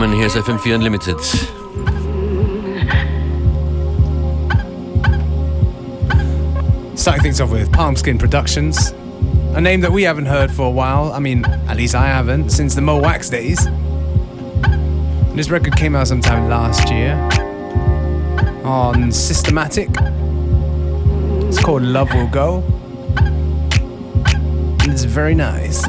willkommen. Hier ist FM4 Unlimited. Starting things off with Palmskin Productions, a name that we haven't heard for a while. I mean, at least I haven't since the Mo Wax days. This record came out sometime last year on Systematic. It's called Love Will Go. And it's very nice.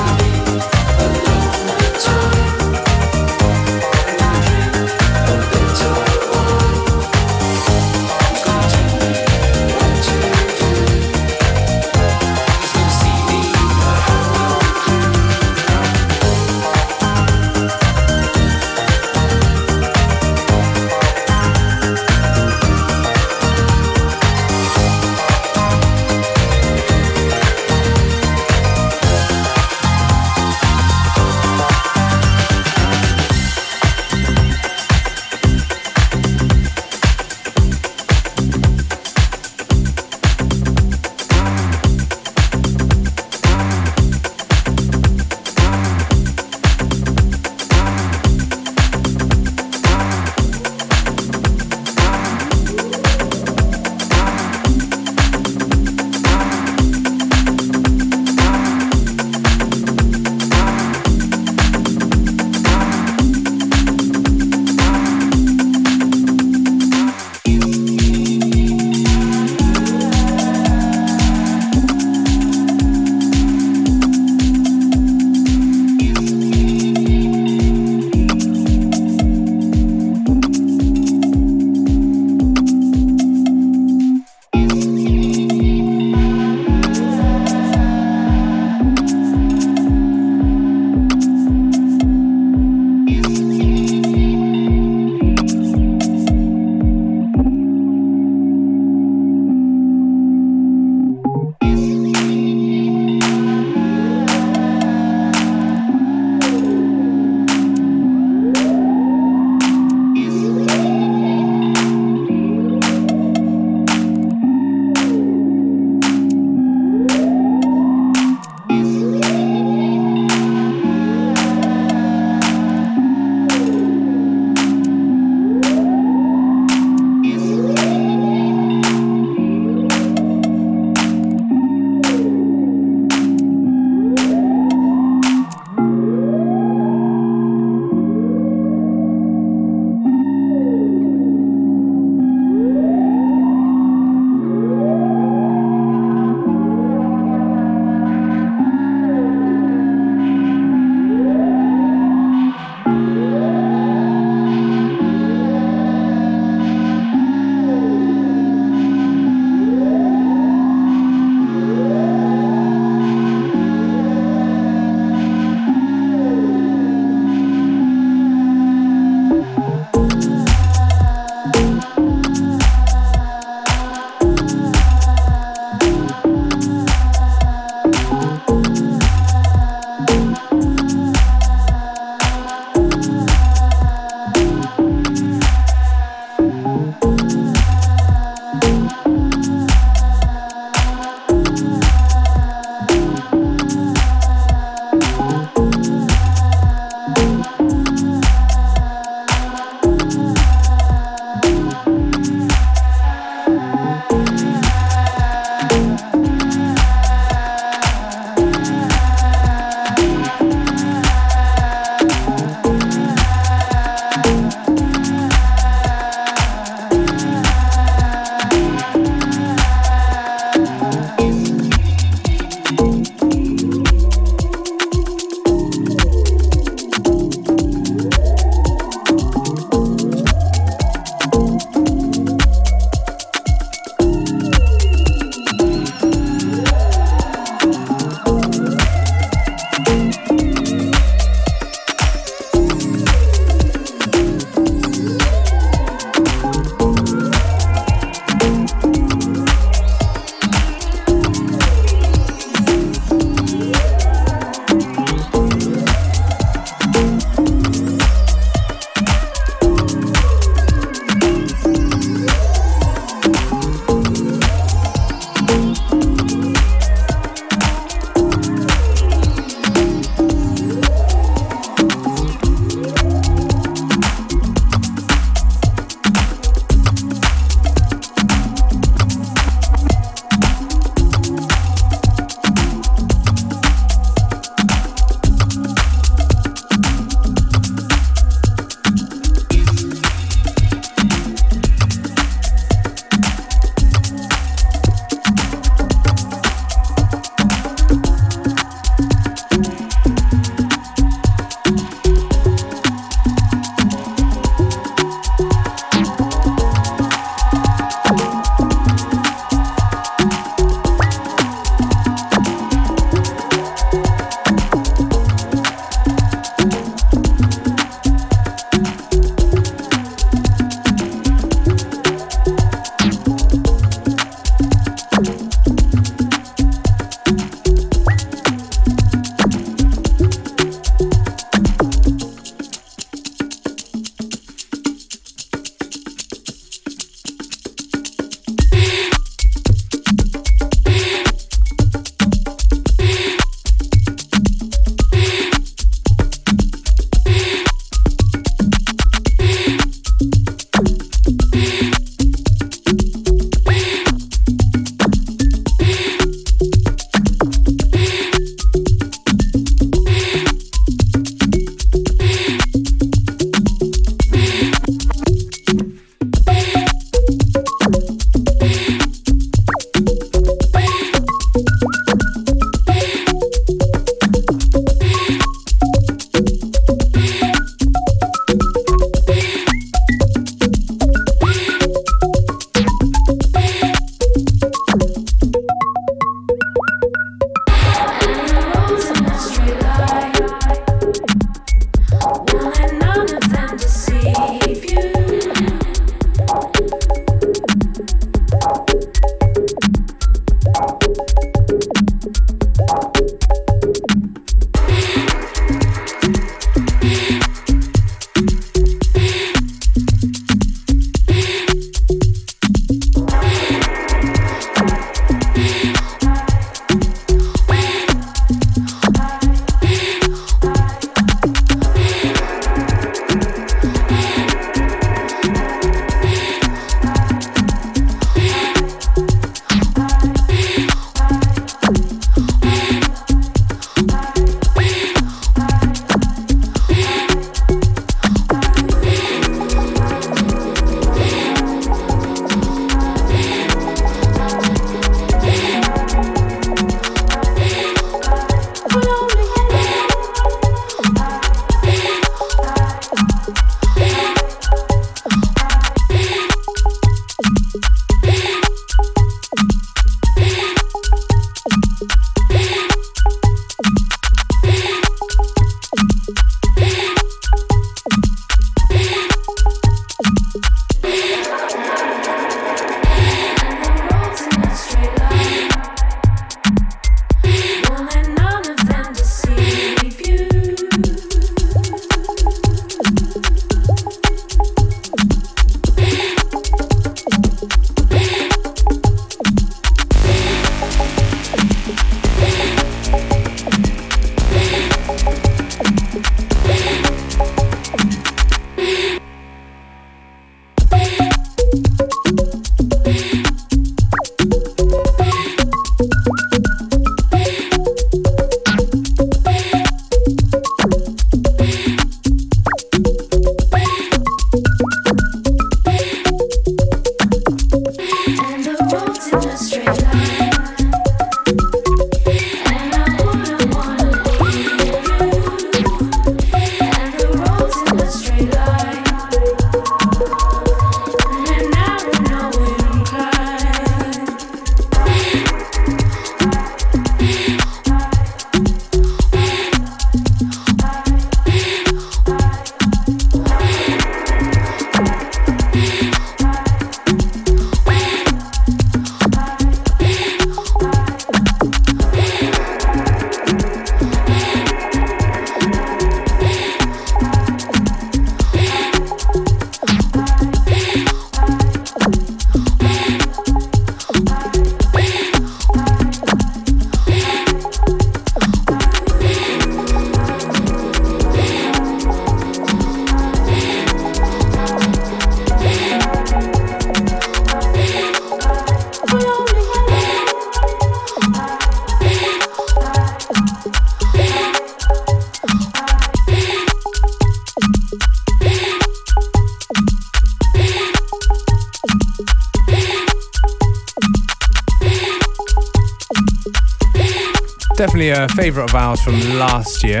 A favourite of ours from last year.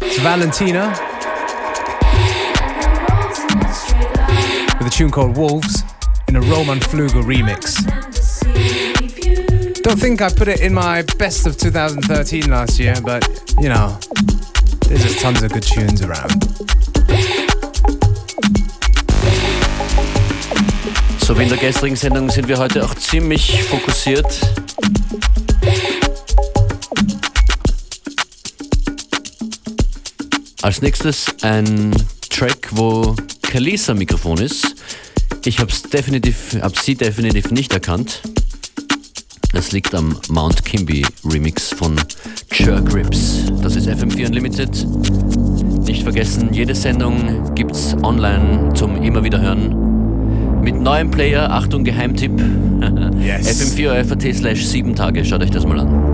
It's Valentina with a tune called Wolves in a Roman Flugel remix. Don't think I put it in my best of 2013 last year, but you know, there's just tons of good tunes around. So wie in der gestrigen Sendung sind wir heute auch ziemlich fokussiert. Als nächstes ein Track, wo Kalisa Mikrofon ist. Ich habe definitiv, hab sie definitiv nicht erkannt. Das liegt am Mount Kimby Remix von Jerk Rips. Das ist FM4 Unlimited. Nicht vergessen, jede Sendung gibt's online zum immer wieder hören. Mit neuem Player, Achtung, Geheimtipp. Yes. FM4 FAT slash 7 Tage, schaut euch das mal an.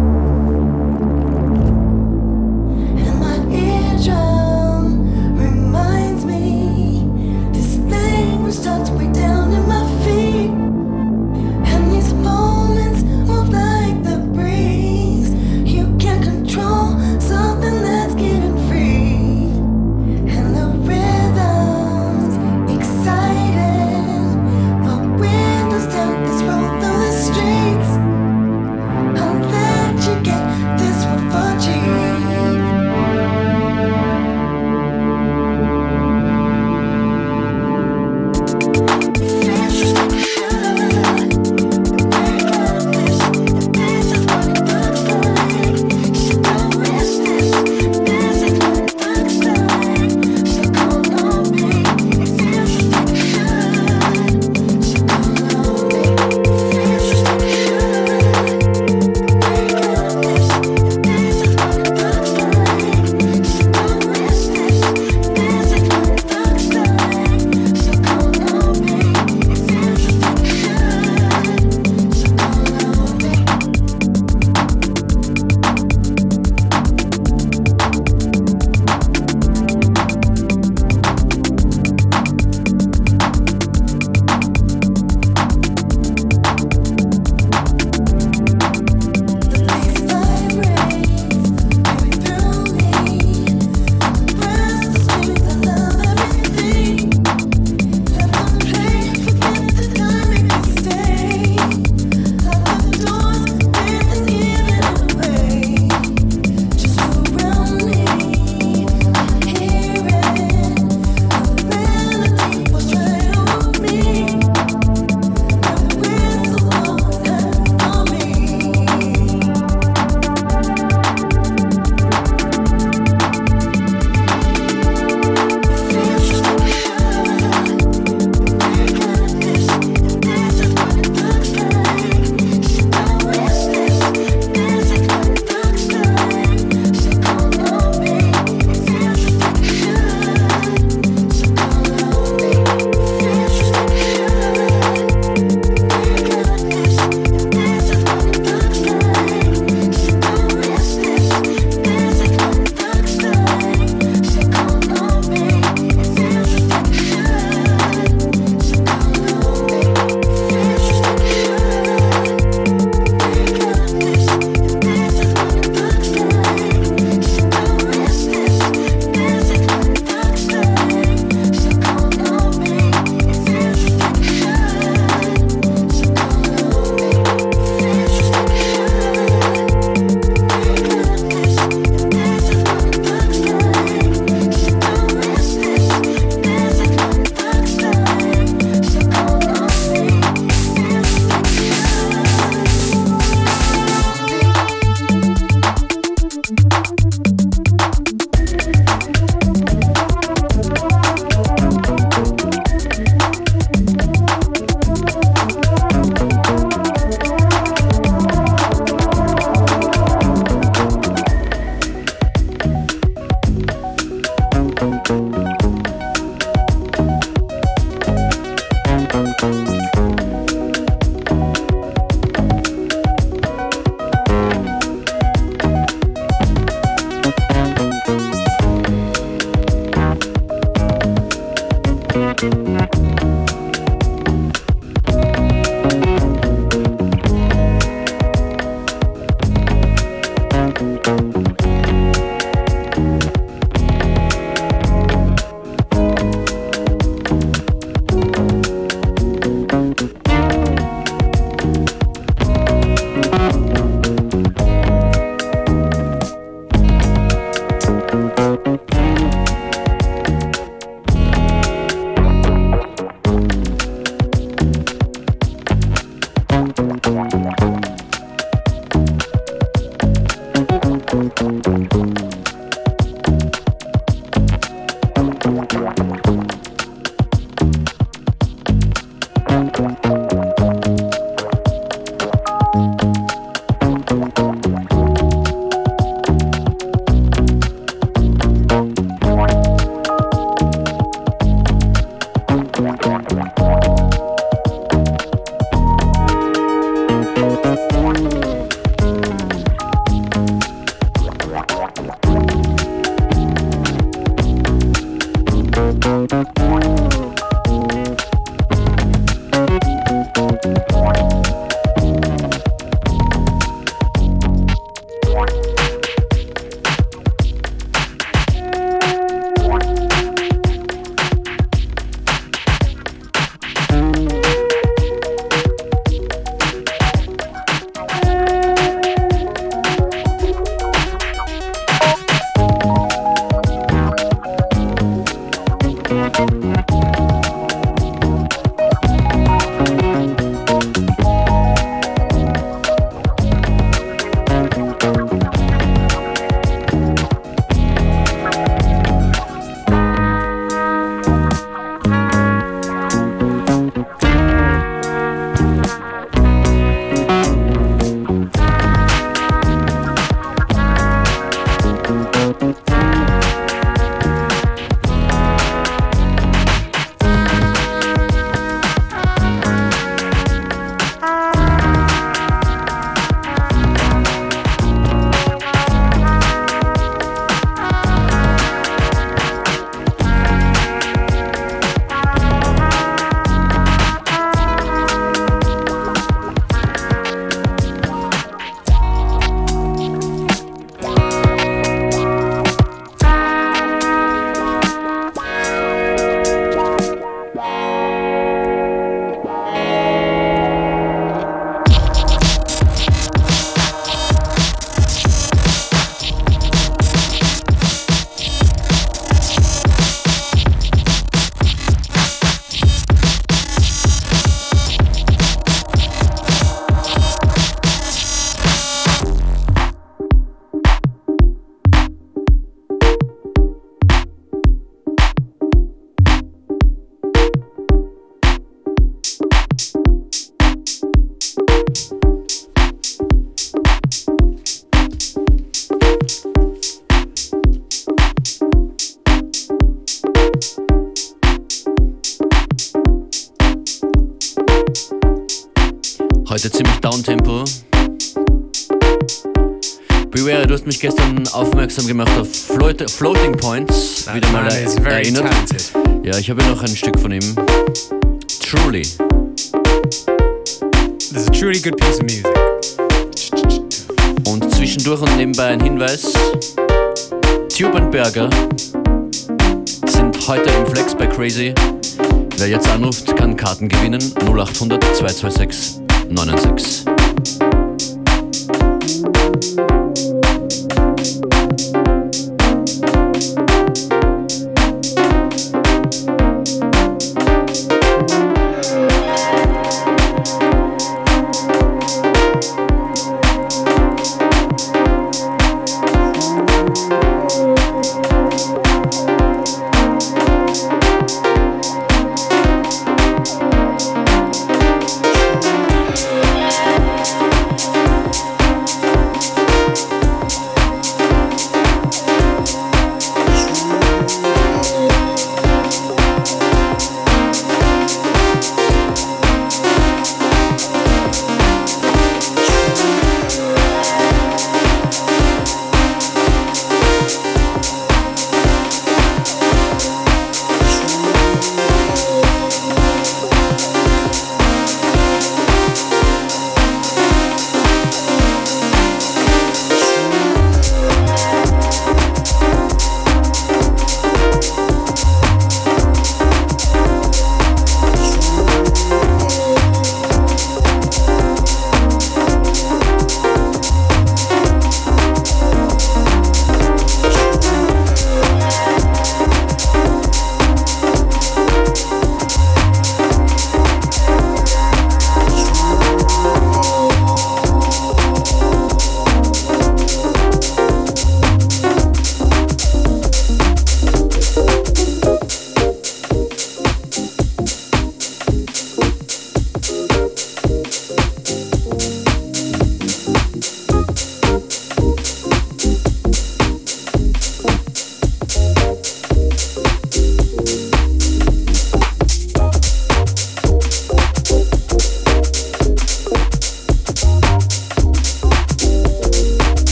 Aufmerksam gemacht auf Float Floating Points. That Wieder mal erinnert. Talented. Ja, ich habe noch ein Stück von ihm. Truly. This is a truly good piece of music. Und zwischendurch und nebenbei ein Hinweis. Tube und Burger sind heute im Flex bei Crazy. Wer jetzt anruft, kann Karten gewinnen. 0800 226 96.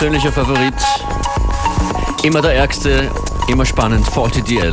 persönlicher Favorit. Immer der Ärgste, immer spannend, Faulty DL.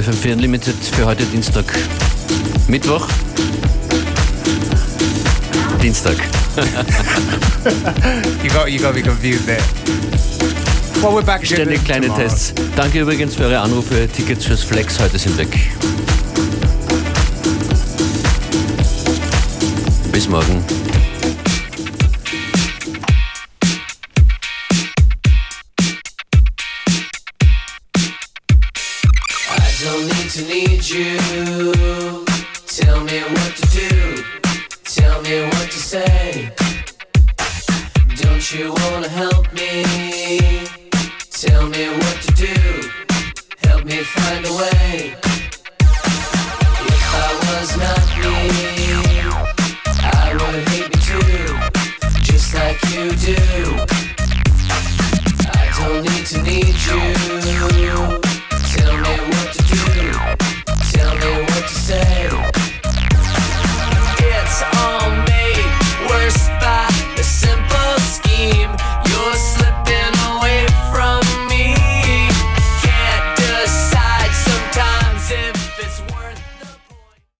FM4 Unlimited für heute Dienstag. Mittwoch? Dienstag. you got you got be confused there. Well, we're back Ständig kleine tomorrow. Tests. Danke übrigens für eure Anrufe. Tickets fürs Flex heute sind weg. Bis morgen.